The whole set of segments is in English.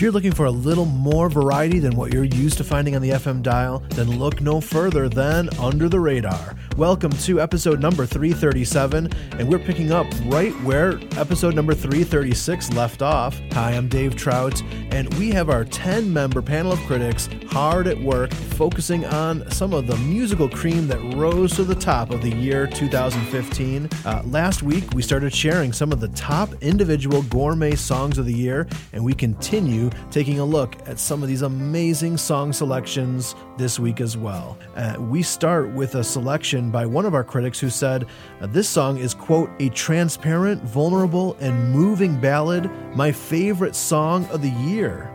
If you're looking for a little more variety than what you're used to finding on the FM dial, then look no further than Under the Radar. Welcome to episode number 337, and we're picking up right where episode number 336 left off. Hi, I'm Dave Trout, and we have our 10 member panel of critics hard at work focusing on some of the musical cream that rose to the top of the year 2015. Uh, last week, we started sharing some of the top individual gourmet songs of the year, and we continue taking a look at some of these amazing song selections this week as well. Uh, we start with a selection by one of our critics who said uh, this song is, quote, a transparent, vulnerable, and moving ballad, my favorite song of the year.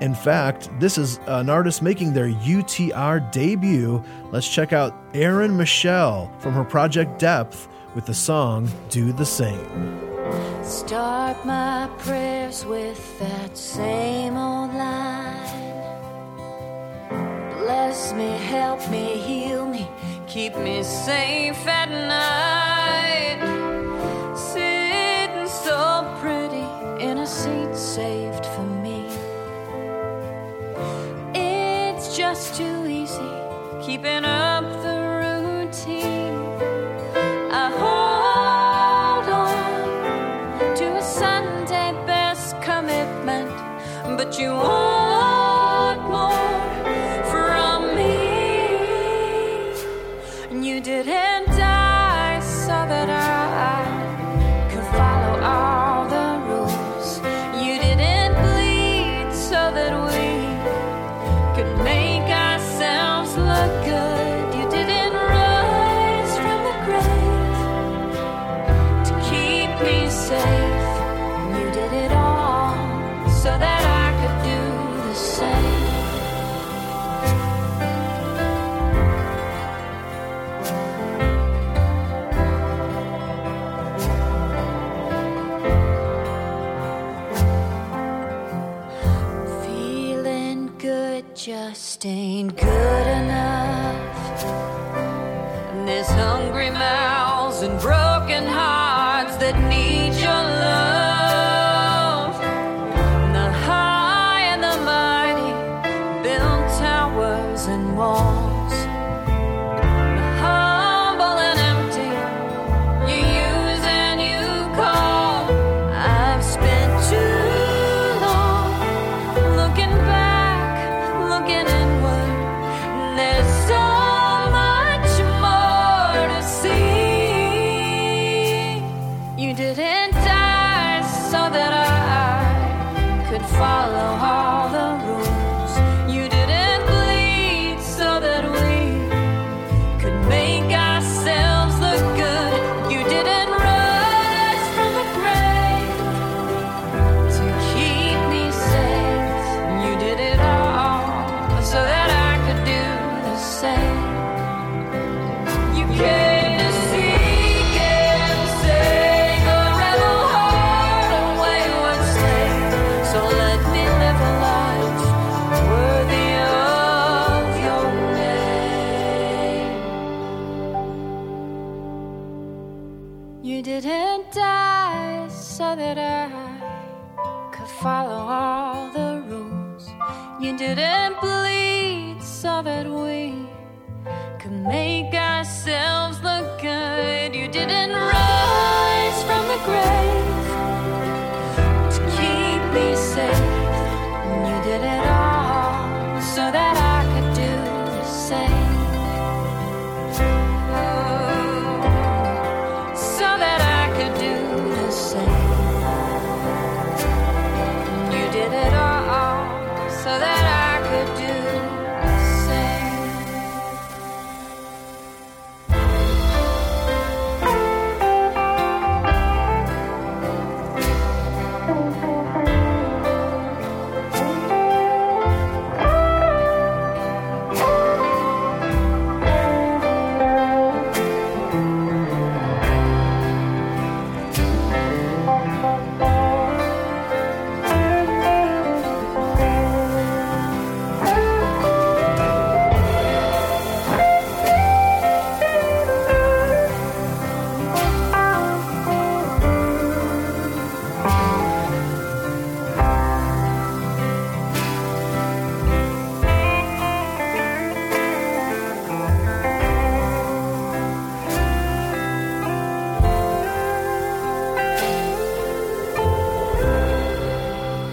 In fact, this is an artist making their UTR debut. Let's check out Erin Michelle from her project Depth with the song Do the Same. Start my prayers with that same old line. Bless me, help me, heal me, keep me safe at night. Sitting so pretty in a seat saved for me. It's just too easy keeping up the routine. I hold on to a Sunday best commitment, but you want And you didn't die so that I good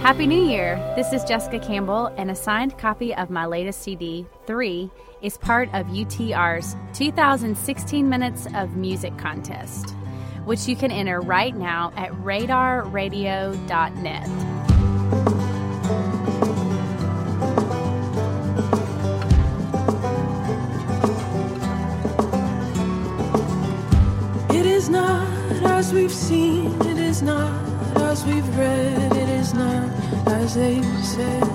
Happy New Year! This is Jessica Campbell, and a signed copy of my latest CD, 3, is part of UTR's 2016 Minutes of Music contest, which you can enter right now at radarradio.net. It is not as we've seen, it is not as we've read, is not as they've said.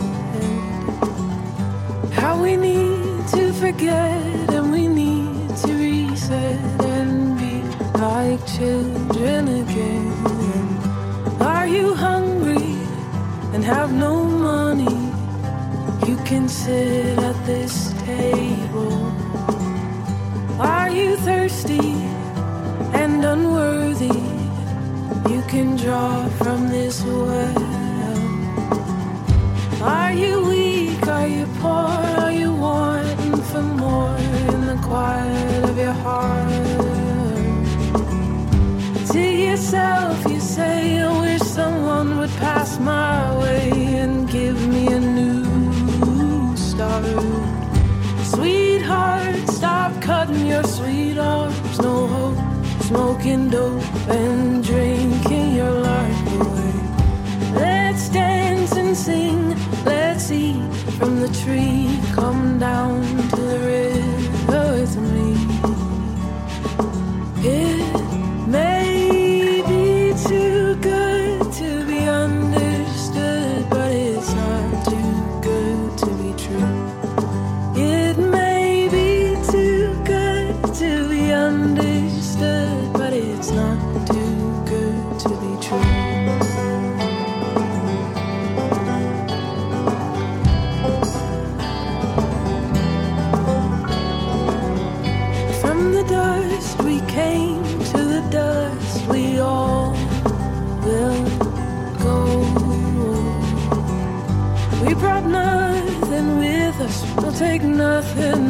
How we need to forget and we need to reset and be like children again. Are you hungry and have no money? You can sit at this table. Are you thirsty? and unworthy. You can draw from this well. Are you weak? Are you poor? Are you wanting for more in the quiet of your heart? To yourself, you say, I wish someone would pass my way and give me a new start. Sweetheart, stop cutting your sweet arms, no hope smoking dope and drinking your life away. Let's dance and sing. Tree. Come down nothing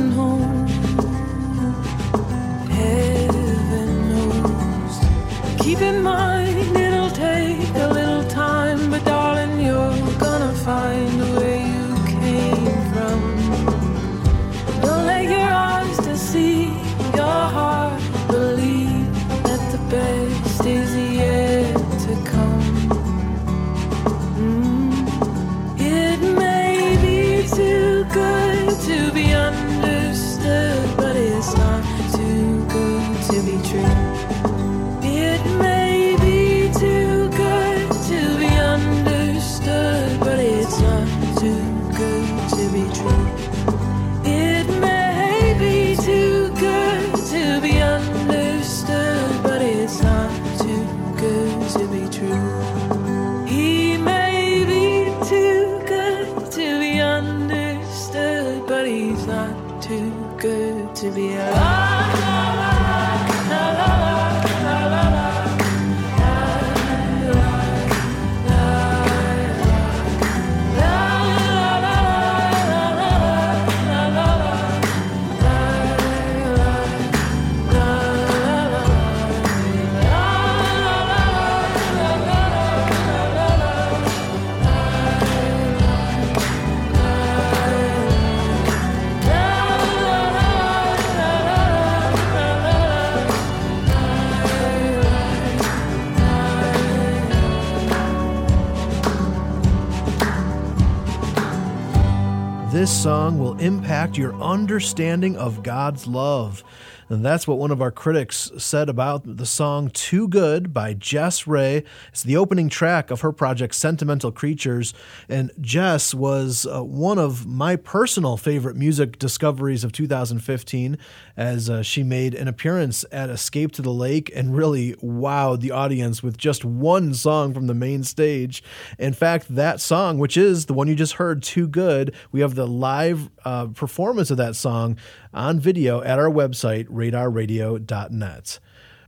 impact your understanding of God's love. And that's what one of our critics said about the song Too Good by Jess Ray. It's the opening track of her project Sentimental Creatures. And Jess was uh, one of my personal favorite music discoveries of 2015 as uh, she made an appearance at Escape to the Lake and really wowed the audience with just one song from the main stage. In fact, that song, which is the one you just heard, Too Good, we have the live uh, performance of that song on video at our website, radarradio.net.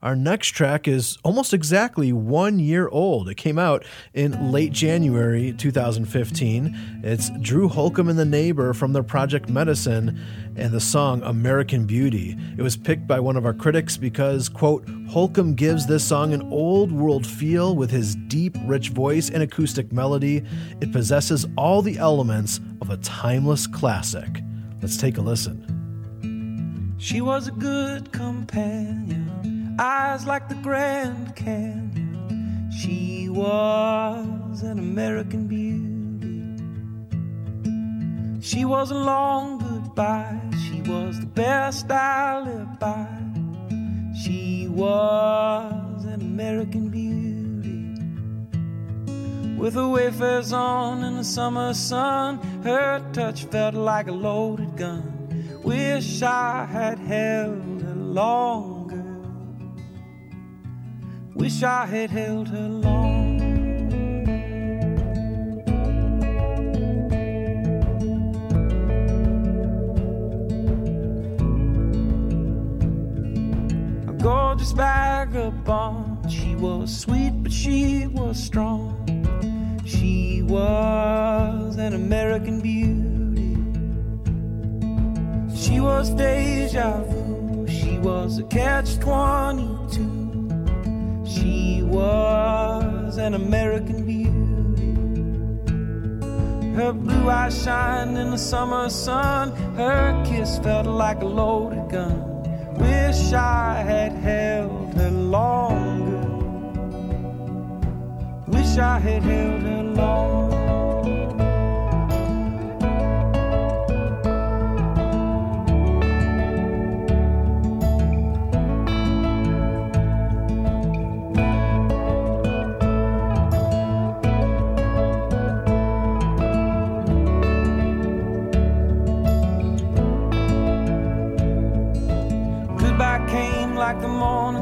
Our next track is almost exactly one year old. It came out in late January 2015. It's Drew Holcomb and the Neighbor from their project Medicine and the song American Beauty. It was picked by one of our critics because, quote, Holcomb gives this song an old world feel with his deep, rich voice and acoustic melody. It possesses all the elements of a timeless classic. Let's take a listen. She was a good companion, eyes like the Grand Canyon. She was an American beauty. She was a long goodbye. She was the best I lived by. She was an American beauty. With her wafers on in the summer sun, her touch felt like a loaded gun. Wish I had held her longer. Wish I had held her long. A gorgeous vagabond. She was sweet, but she was strong. She was an American beauty. She was deja vu. She was a catch 22. She was an American beauty. Her blue eyes shined in the summer sun. Her kiss felt like a loaded gun. Wish I had held her longer. Wish I had held her longer.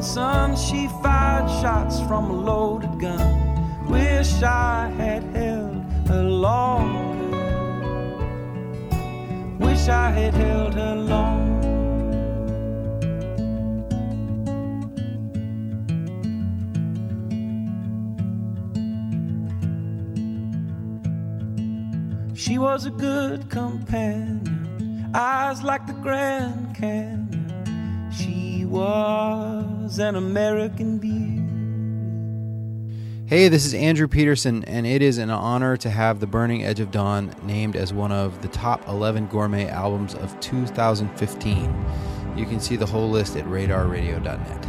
The sun. She fired shots from a loaded gun. Wish I had held her longer. Wish I had held her longer. She was a good companion, eyes like the Grand Canyon. She was an American beauty. Hey, this is Andrew Peterson, and it is an honor to have The Burning Edge of Dawn named as one of the top 11 gourmet albums of 2015. You can see the whole list at radarradio.net.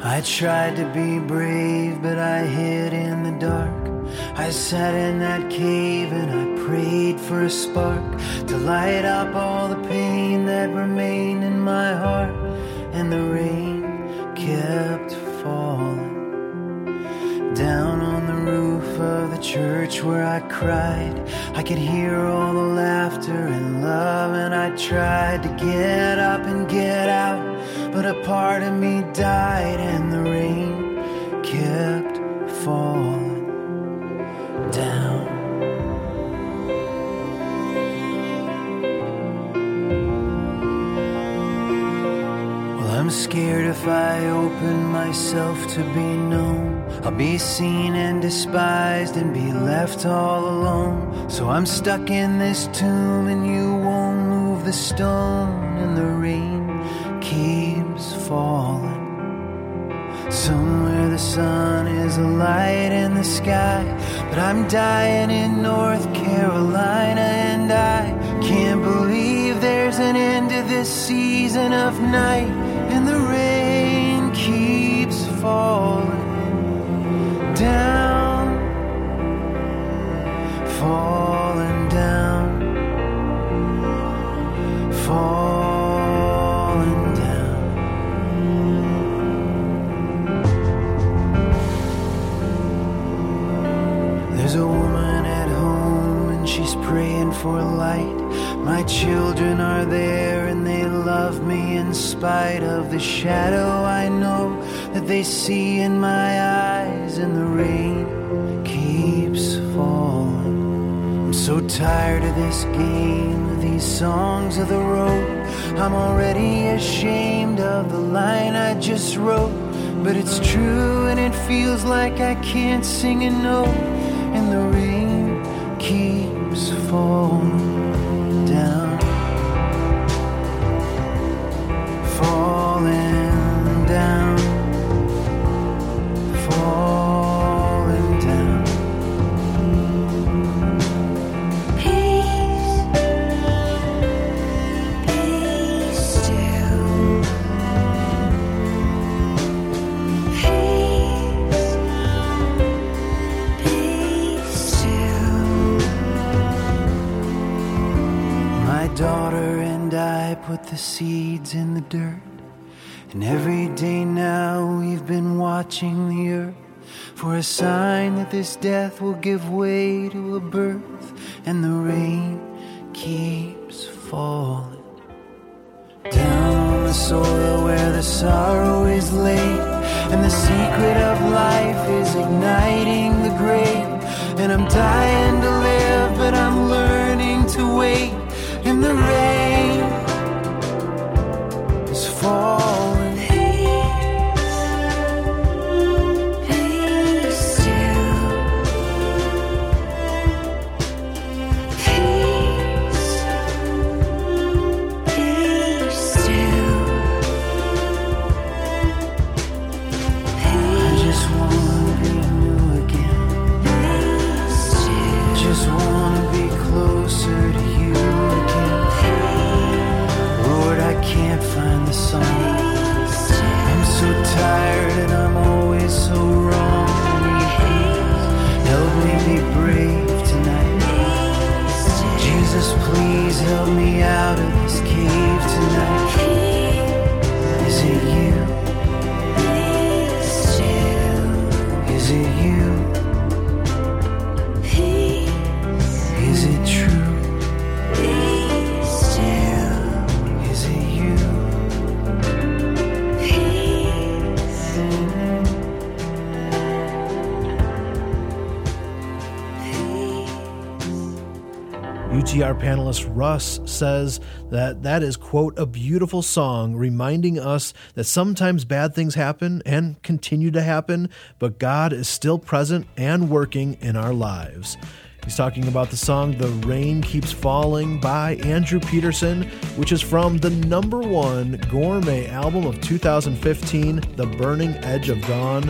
I tried to be brave, but I hid in the dark. I sat in that cave and I prayed for a spark to light up all the pain that remained in my heart. And the rain kept falling down on the roof of the church where I cried. I could hear all the laughter and love, and I tried to get up and get out. But a part of me died, and the rain kept scared if I open myself to be known, I'll be seen and despised and be left all alone. So I'm stuck in this tomb, and you won't move the stone, and the rain keeps falling. Somewhere the sun is a light in the sky, but I'm dying in North Carolina, and I can't believe there's an end to this season of night, and the rain keeps falling down, falling down, falling down. There's a woman at home and she's praying for light. My children are there and they love me in spite of the shadow I know that they see in my eyes, and the rain keeps falling. I'm so tired of this game, of these songs of the road. I'm already ashamed of the line I just wrote. But it's true and it feels like I can't sing a note, and the rain keeps falling put the seeds in the dirt. And every day now we've been watching the earth for a sign that this death will give way to a birth. And the rain keeps falling down on the soil where the sorrow is laid. And the secret of life is igniting the grave. And I'm dying to live, but I'm learning to wait. And the rain is Russ says that that is, quote, a beautiful song reminding us that sometimes bad things happen and continue to happen, but God is still present and working in our lives. He's talking about the song The Rain Keeps Falling by Andrew Peterson, which is from the number one gourmet album of 2015, The Burning Edge of Dawn.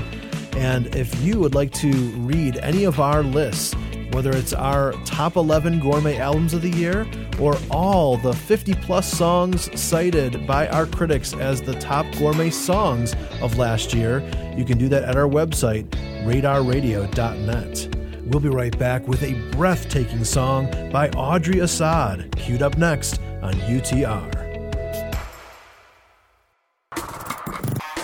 And if you would like to read any of our lists, whether it's our top 11 gourmet albums of the year or all the 50 plus songs cited by our critics as the top gourmet songs of last year, you can do that at our website, radarradio.net. We'll be right back with a breathtaking song by Audrey Assad, queued up next on UTR.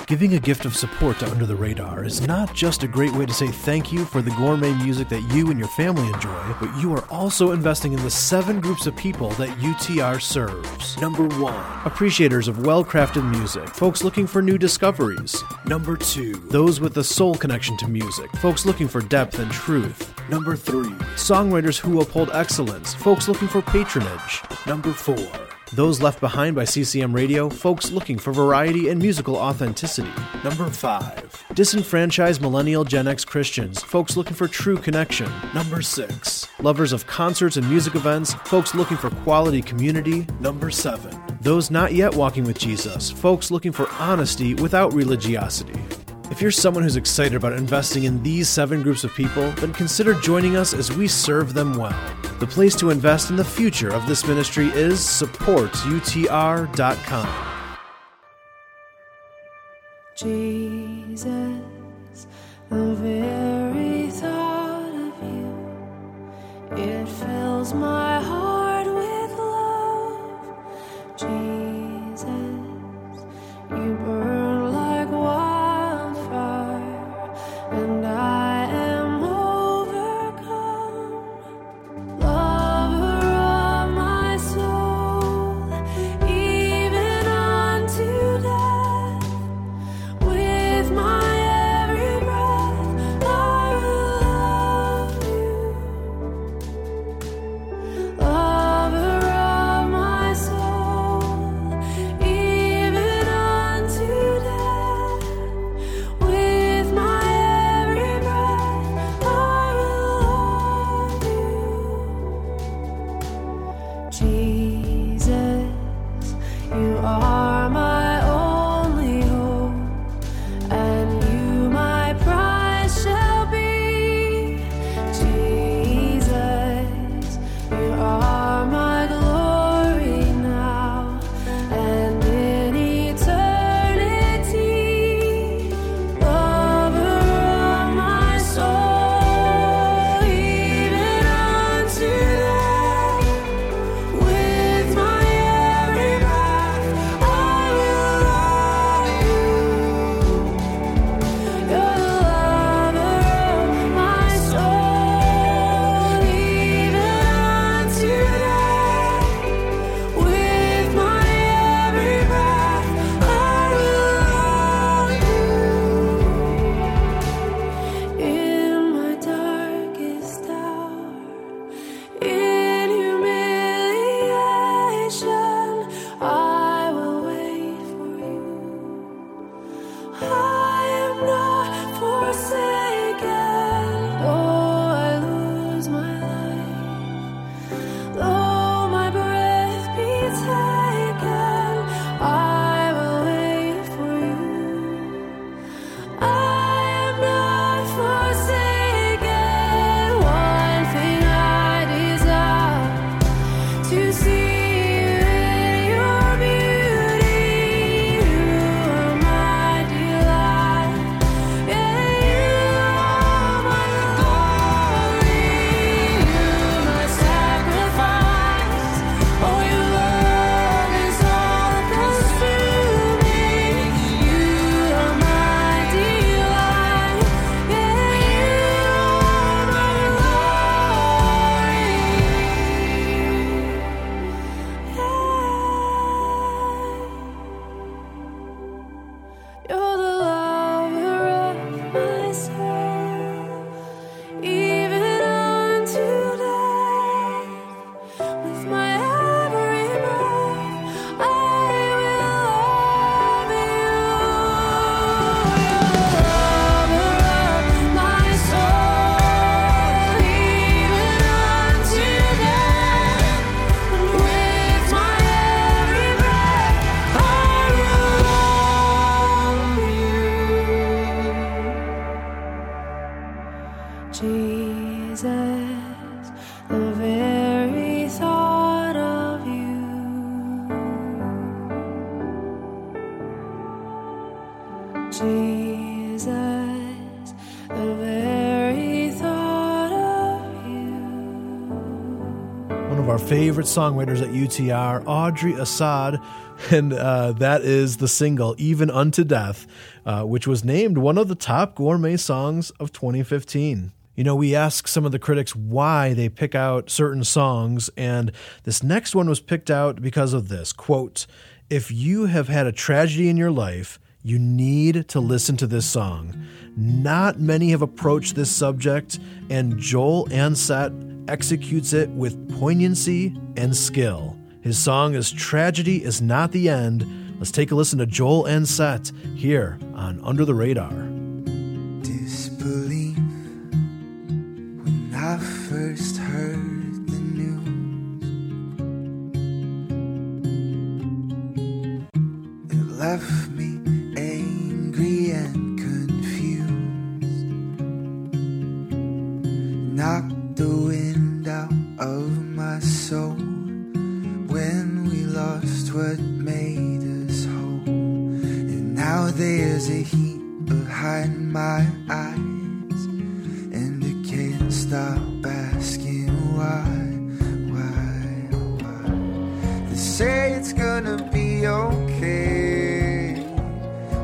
Giving a gift of support to Under the Radar is not just a great way to say thank you for the gourmet music that you and your family enjoy, but you are also investing in the seven groups of people that UTR serves. Number one, appreciators of well crafted music, folks looking for new discoveries. Number two, those with a soul connection to music, folks looking for depth and truth. Number three, songwriters who uphold excellence, folks looking for patronage. Number four, those left behind by CCM Radio, folks looking for variety and musical authenticity. Number 5. Disenfranchised millennial Gen X Christians, folks looking for true connection. Number 6. Lovers of concerts and music events, folks looking for quality community. Number 7. Those not yet walking with Jesus, folks looking for honesty without religiosity. If you're someone who's excited about investing in these seven groups of people, then consider joining us as we serve them well. The place to invest in the future of this ministry is supportutr.com. Jesus, the very thought of you, it fills my heart with love. Jesus, 好。Favorite songwriters at UTR, Audrey Assad, and uh, that is the single "Even Unto Death," uh, which was named one of the top gourmet songs of 2015. You know, we ask some of the critics why they pick out certain songs, and this next one was picked out because of this quote: "If you have had a tragedy in your life." You need to listen to this song. Not many have approached this subject, and Joel Ansett executes it with poignancy and skill. His song is Tragedy is Not the End. Let's take a listen to Joel Ansett here on Under the Radar. disbelief when I first heard the news. It left there's a heat behind my eyes, and I can't stop asking why, why, why. They say it's gonna be okay,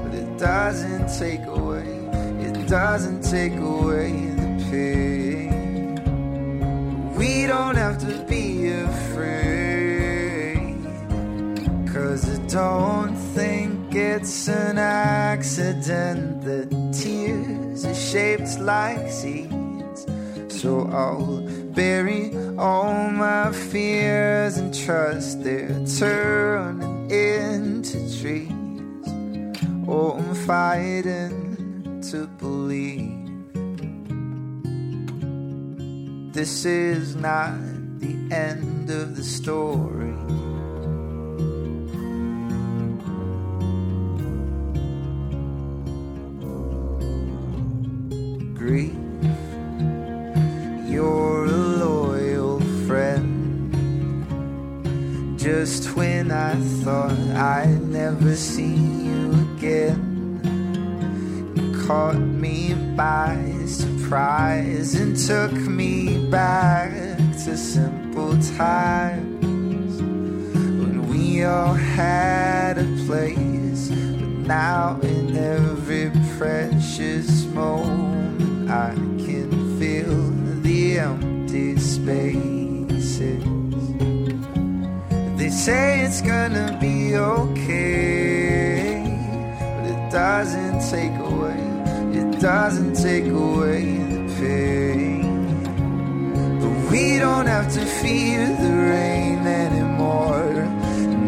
but it doesn't take away, it doesn't take away the pain. We don't have to be afraid. Cause I don't think it's an accident that tears are shaped like seeds. So I'll bury all my fears and trust they're turning into trees. Oh, I'm fighting to believe this is not the end of the story. Never see you again, you caught me by surprise and took me back to simple times when we all had a place. But now, in every precious moment, I can feel the empty spaces. Say it's gonna be okay, but it doesn't take away, it doesn't take away the pain. But we don't have to fear the rain anymore.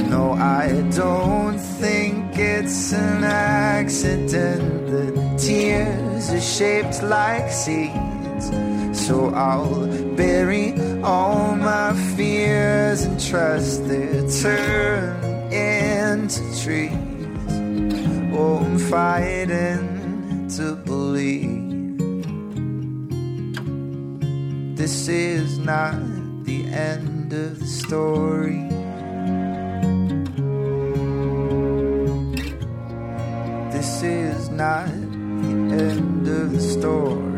No, I don't think it's an accident that tears are shaped like seeds. So I'll bury all my fears and trust they turn into trees. Oh, I'm fighting to believe this is not the end of the story. This is not the end of the story.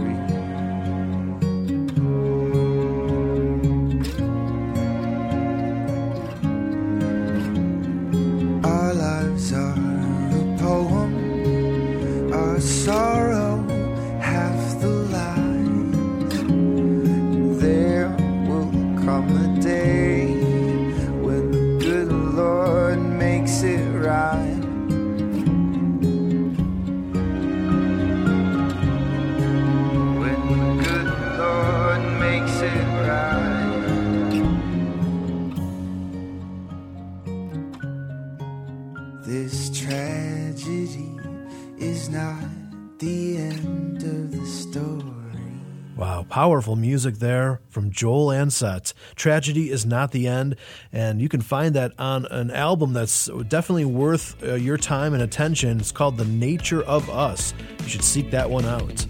Music there from Joel Ansett. Tragedy is not the end, and you can find that on an album that's definitely worth uh, your time and attention. It's called The Nature of Us. You should seek that one out.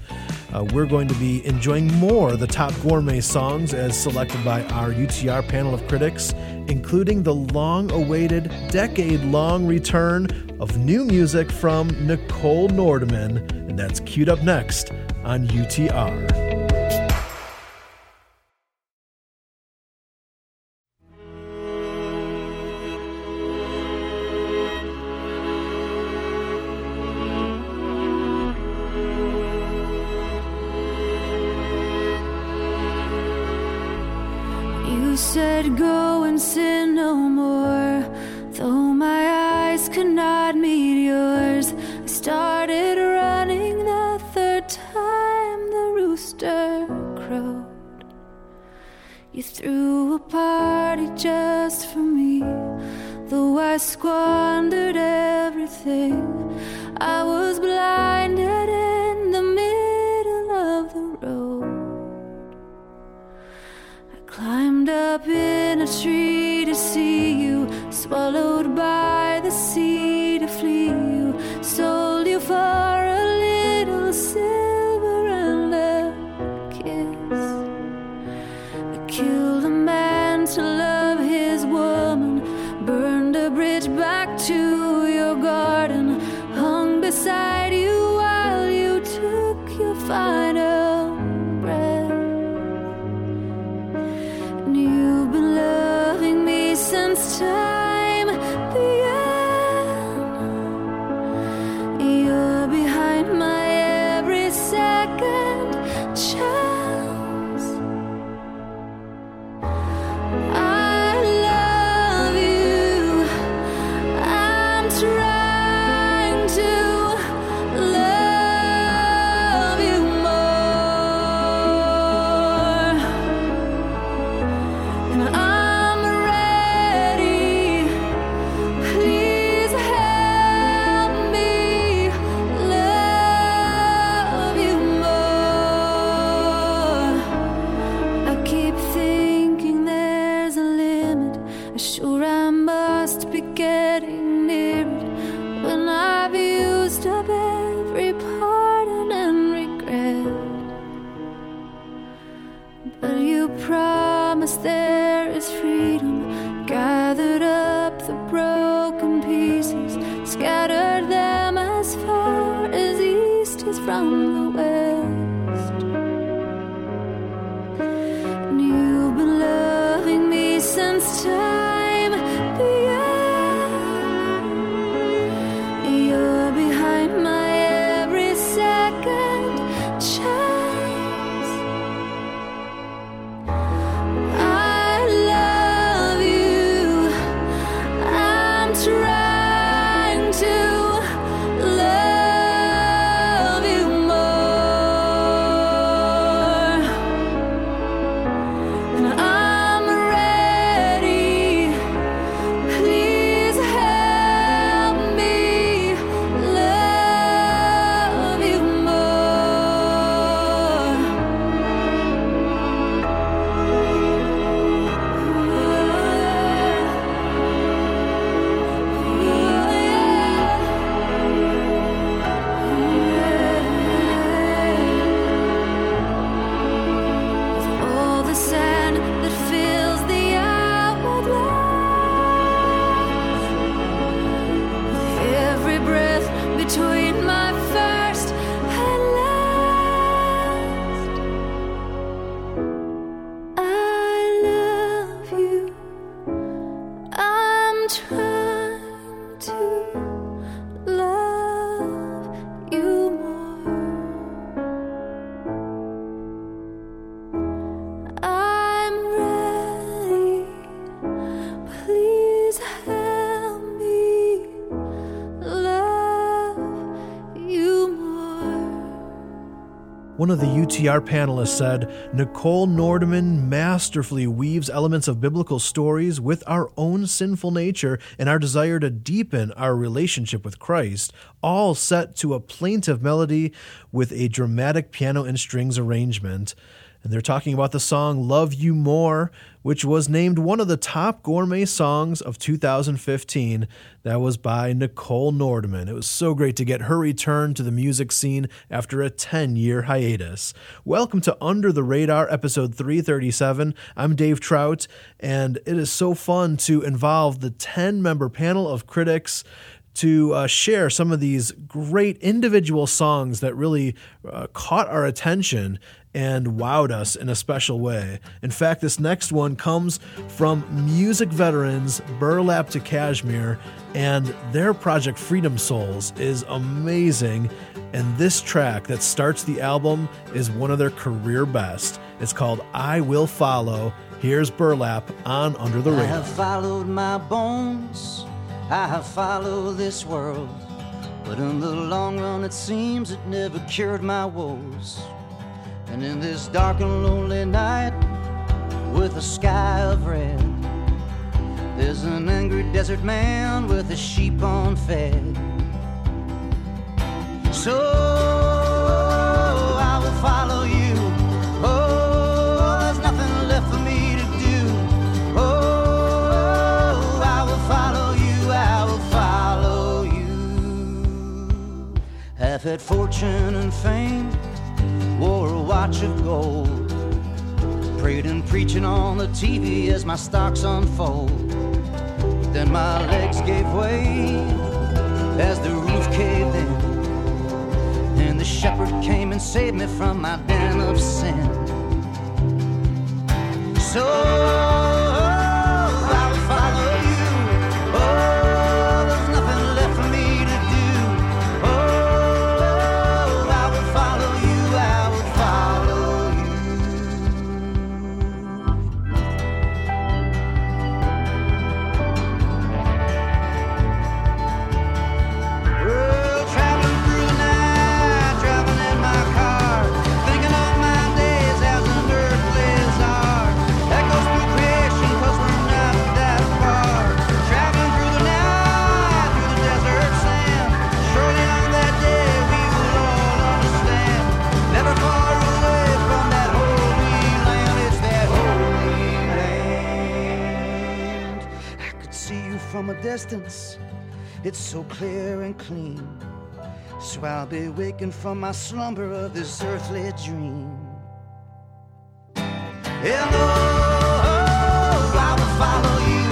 Uh, we're going to be enjoying more the top gourmet songs as selected by our UTR panel of critics, including the long awaited, decade long return of new music from Nichole Nordeman. And that's queued up next on UTR. One of the UTR panelists said Nichole Nordeman masterfully weaves elements of biblical stories with our own sinful nature and our desire to deepen our relationship with Christ, all set to a plaintive melody with a dramatic piano and strings arrangement. And they're talking about the song Love You More, which was named one of the top gourmet songs of 2015. That was by Nichole Nordeman. It was so great to get her return to the music scene after a 10 year hiatus. Welcome to Under the Radar, episode 337. I'm Dave Trout, and it is so fun to involve the 10 member panel of critics to uh, share some of these great individual songs that really uh, caught our attention and wowed us in a special way. In fact, this next one comes from music veterans Burlap to Cashmere, and their project Freedom Souls is amazing. And this track that starts the album is one of their career best. It's called I Will Follow. Here's Burlap on Under the I have followed my bones, I have followed this world. But in the long run, it seems it never cured my woes. And in this dark and lonely night, with a sky of red, there's an angry desert man with a sheep unfed. So I will follow you. Had fortune and fame, wore a watch of gold. Prayed and preaching on the TV as my stocks unfold. Then my legs gave way as the roof caved in. And the shepherd came and saved me from my den of sin. So distance. It's so clear and clean. So I'll be waking from my slumber of this earthly dream. And oh, I will follow you.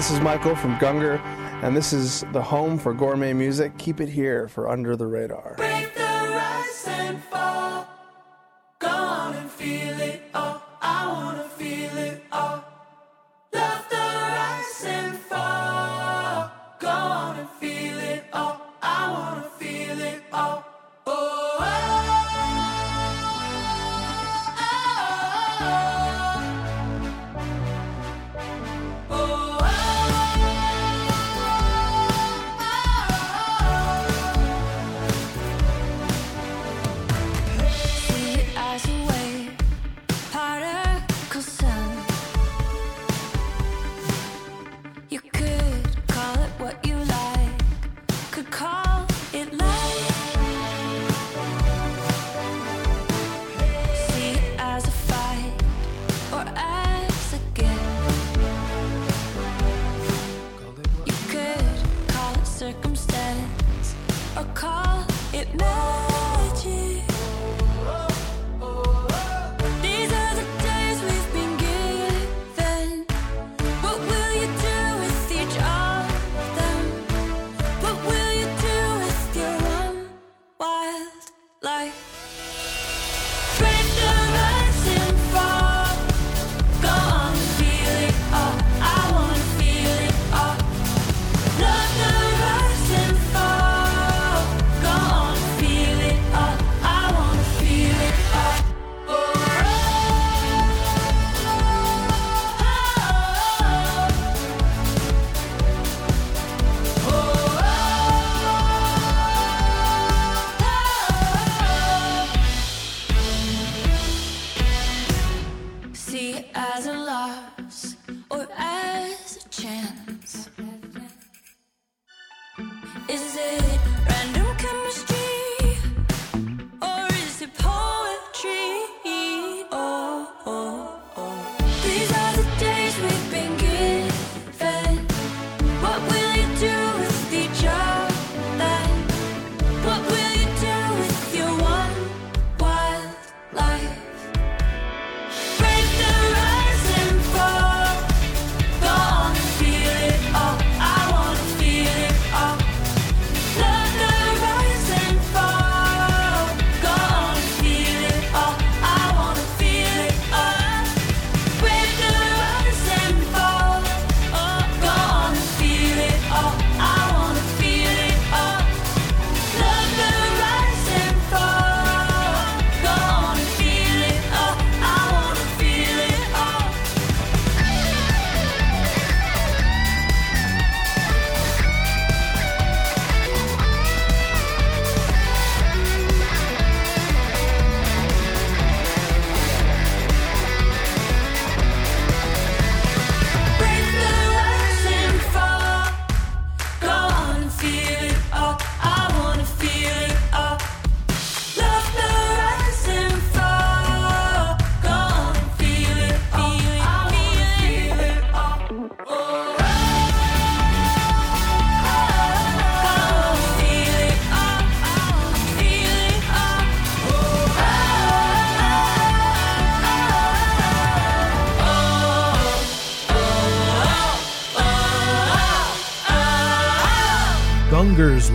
This is Michael from Gungor, and this is the home for gourmet music. Keep it here for Under the Radar.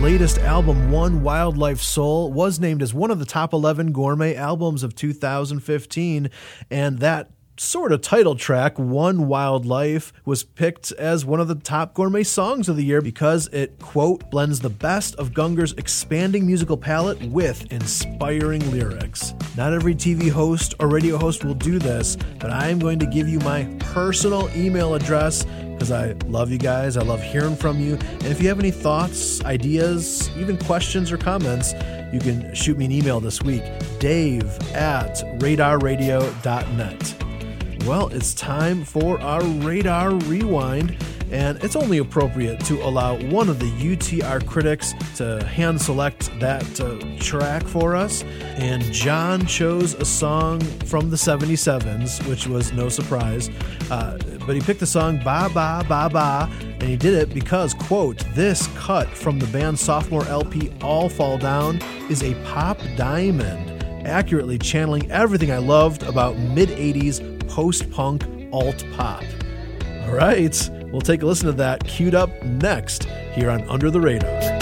Latest album, One Wild Life Soul, was named as one of the top 11 gourmet albums of 2015, and that sort of title track, One Wild Life, was picked as one of the top gourmet songs of the year because it, quote, blends the best of Gungor's expanding musical palette with inspiring lyrics. Not every TV host or radio host will do this, but I am going to give you my personal email address because I love you guys. I love hearing from you. And if you have any thoughts, ideas, even questions or comments, you can shoot me an email this week, dave at radarradio.net. Well, it's time for our radar rewind, and it's only appropriate to allow one of the UTR critics to hand select that uh, track for us. And John chose a song from the 77s, which was no surprise. Uh, but he picked the song Ba Ba Ba Ba, and he did it because, quote, this cut from the band's sophomore LP All Fall Down is a pop diamond accurately channeling everything I loved about mid 80s post punk alt pop. All right, we'll take a listen to that queued up next here on Under the Radar.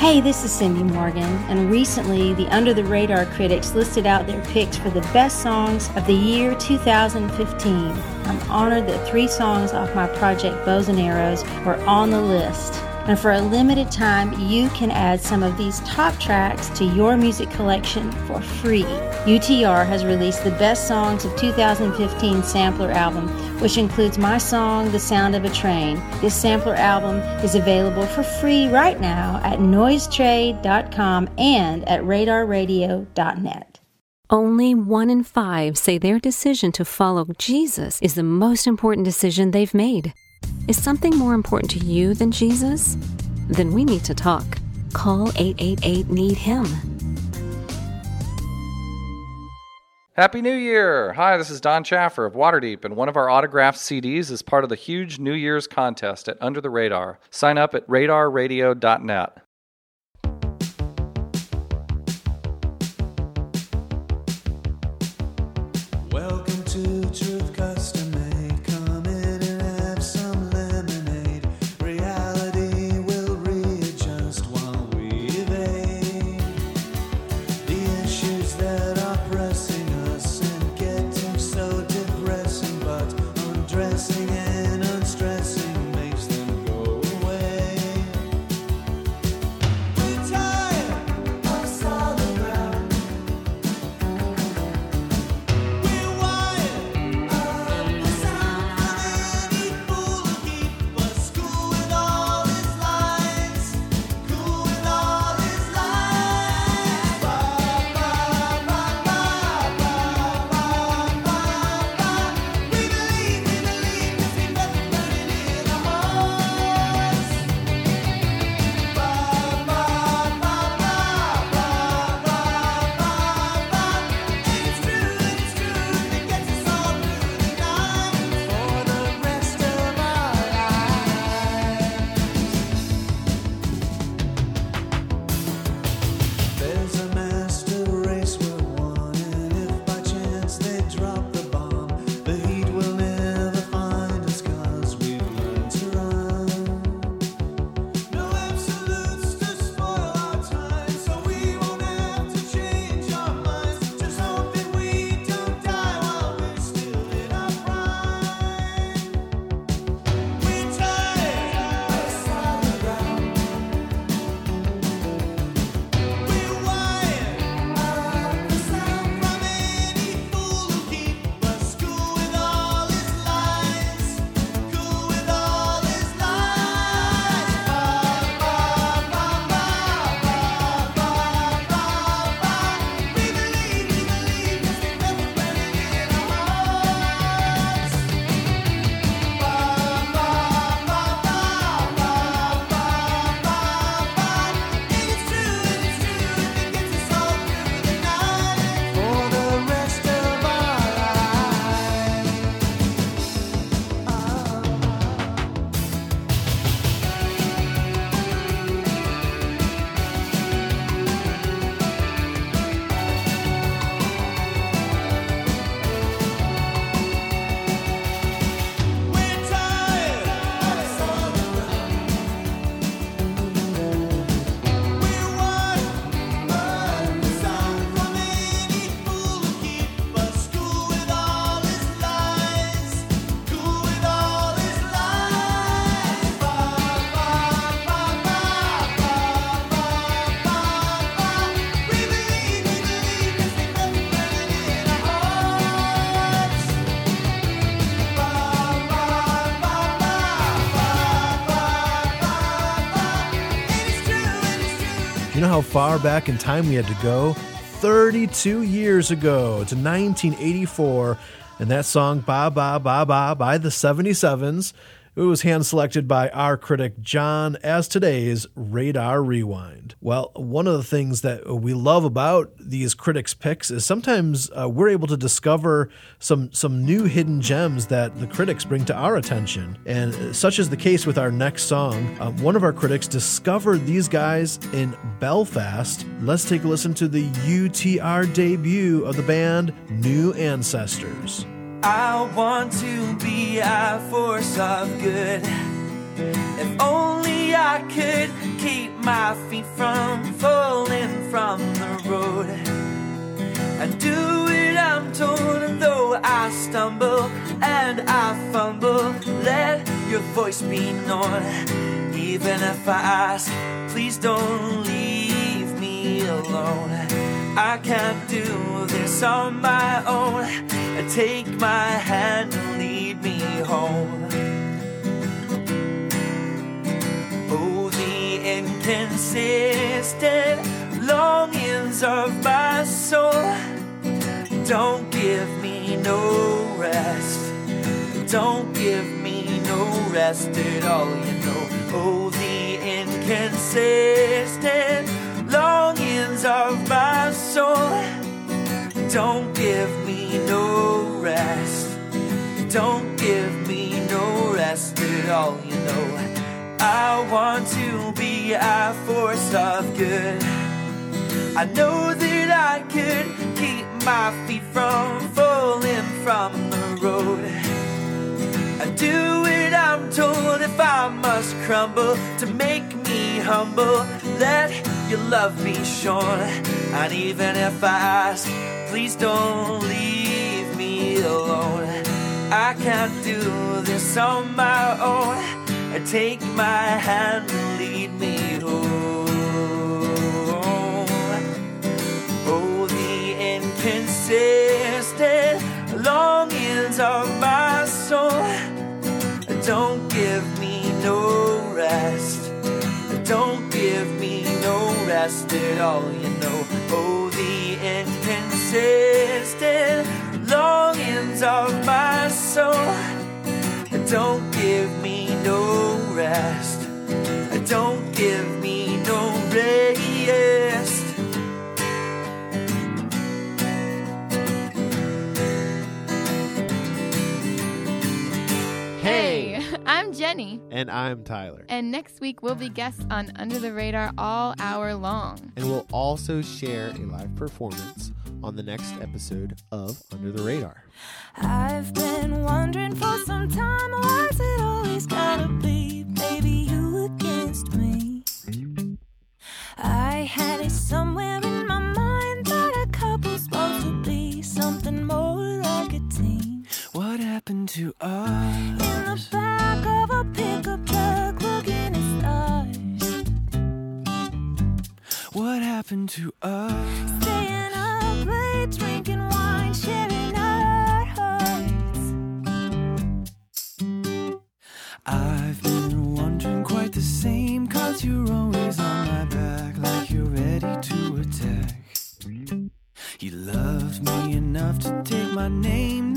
Hey, this is Cindy Morgan, and recently the Under the Radar critics listed out their picks for the best songs of the year 2015. I'm honored that three songs off my project Bows and Arrows were on the list. And for a limited time, you can add some of these top tracks to your music collection for free. UTR has released the best songs of 2015 sampler album, which includes my song, The Sound of a Train. This sampler album is available for free right now at noisetrade.com and at radarradio.net. Only one in five say their decision to follow Jesus is the most important decision they've made. Is something more important to you than Jesus? Then we need to talk. Call 888 Need Him. Happy New Year! Hi, this is Don Chaffer of Waterdeep, and one of our autographed CDs is part of the huge New Year's contest at Under the Radar. Sign up at radarradio.net. far back in time we had to go? 32 years ago to 1984. And that song, Ba Ba Ba Ba by the 77s, it was hand selected by our critic John as today's Radar Rewind. Well, one of the things that we love about these critics' picks is sometimes uh, we're able to discover some some new hidden gems that the critics bring to our attention. And such is the case with our next song. Uh, one of our critics discovered these guys in Belfast. Let's take a listen to the UTR debut of the band New Ancestors. I want to be a force of good. If only I could keep my feet from falling from the road. I do it, I'm told, and though I stumble and I fumble, let your voice be known. Even if I ask, please don't leave me alone. I can't do this on my own. Take my hand and lead me home. Oh, the inconsistent longings of my soul don't give me no rest. Don't give me no rest at all, you know. Oh, the inconsistent longings of my soul don't give me no rest. Don't give me no rest at all, you know. I want to be a force of good. I know that I could keep my feet from falling from the road. I do it, I'm told, if I must crumble to make me humble. Let your love be shown. And even if I ask, please don't leave me alone. I can't do this on my own. Take my hand and lead me home. Oh, the inconsistent longings of my soul don't give me no rest. Don't me rest at all, you know. Oh, the inconsistent longings of my soul don't give me no rest. Don't give me no rest. Hey, I'm Jenny. And I'm Tyler. And next week we'll be guests on Under the Radar all hour long. And we'll also share a live performance on the next episode of Under the Radar. I've been wondering for some time why's it always gotta be baby you against me I had it somewhere in my mind happened to us? in the back of a pickup truck looking at stars What happened to us? staying up late drinking wine sharing our hearts I've been wondering quite the same Cause you're always on my back Like you're ready to attack You loved me enough to take my name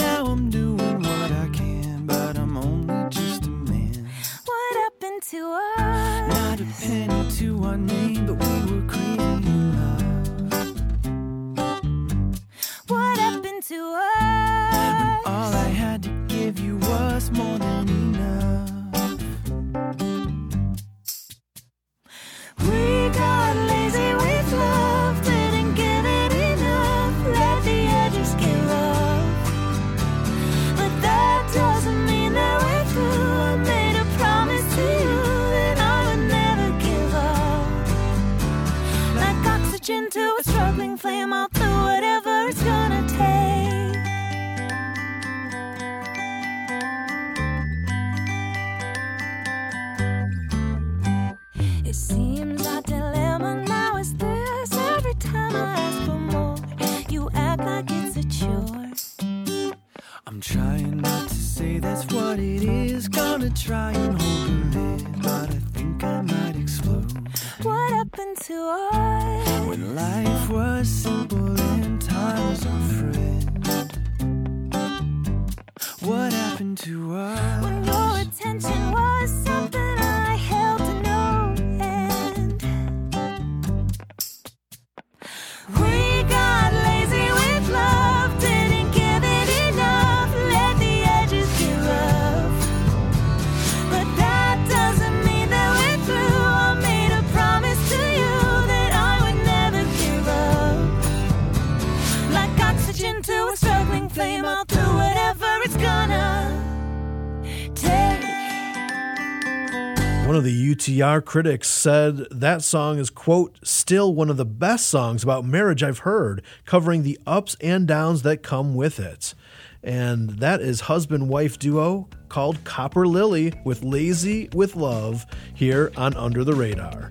UTR critics said that song is, quote, still one of the best songs about marriage I've heard, covering the ups and downs that come with it. And that is husband wife duo called Copper Lily with Lazy with Love here on Under the Radar.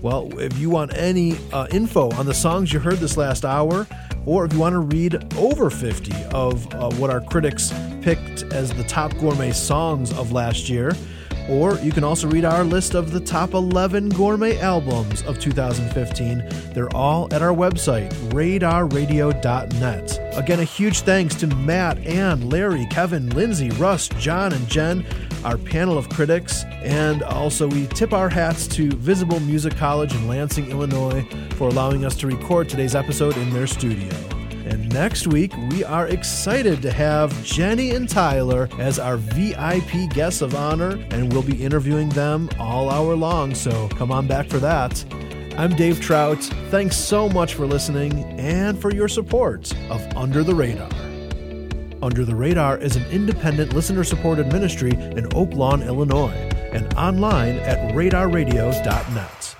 Well, if you want any uh, info on the songs you heard this last hour, or if you want to read over 50 of uh, what our critics picked as the top gourmet songs of last year, or you can also read our list of the top 11 gourmet albums of 2015. They're all at our website, radarradio.net. Again, a huge thanks to Matt, Ann, Larry, Kevin, Lindsay, Russ, John, and Jen, our panel of critics. And also, we tip our hats to Visible Music College in Lansing, Illinois, for allowing us to record today's episode in their studio. And next week, we are excited to have Jenny and Tyler as our VIP guests of honor, and we'll be interviewing them all hour long. So come on back for that. I'm Dave Trout. Thanks so much for listening and for your support of Under the Radar. Under the Radar is an independent listener supported ministry in Oak Lawn, Illinois, and online at radarradio.net.